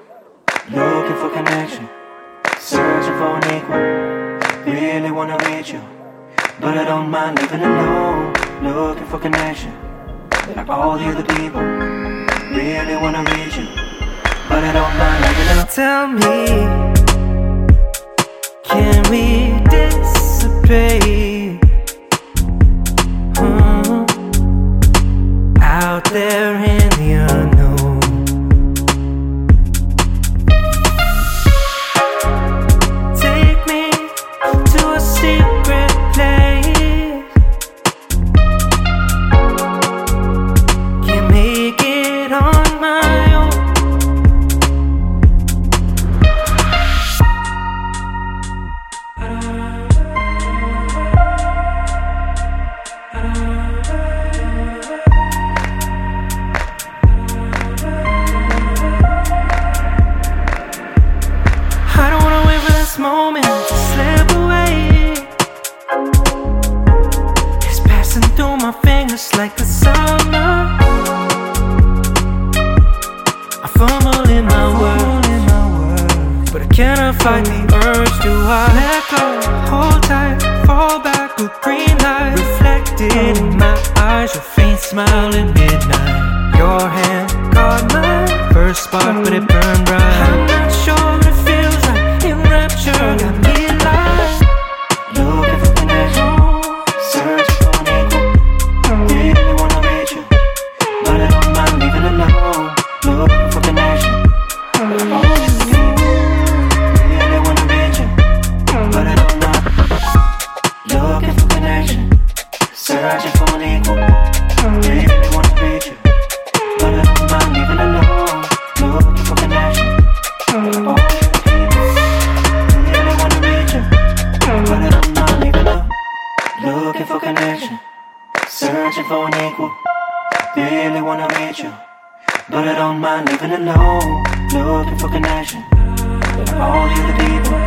Looking for connection, searching for an equal. Really wanna reach you, but I don't mind living alone. Looking for connection, like all the other people. Really wanna reach you, but I don't mind living alone. Tell me, this moment to slip away. It's passing through my fingers like the summer. I fumble in my words, but I cannot fight the urge to I let go, hold tight, fall back with green light reflected in my eyes. Your faint smile at midnight. Your hand caught mine, first spark, but it Looking for connection, searching for an equal. Really wanna meet you, but I don't mind living alone. Looking for connection, all the other people.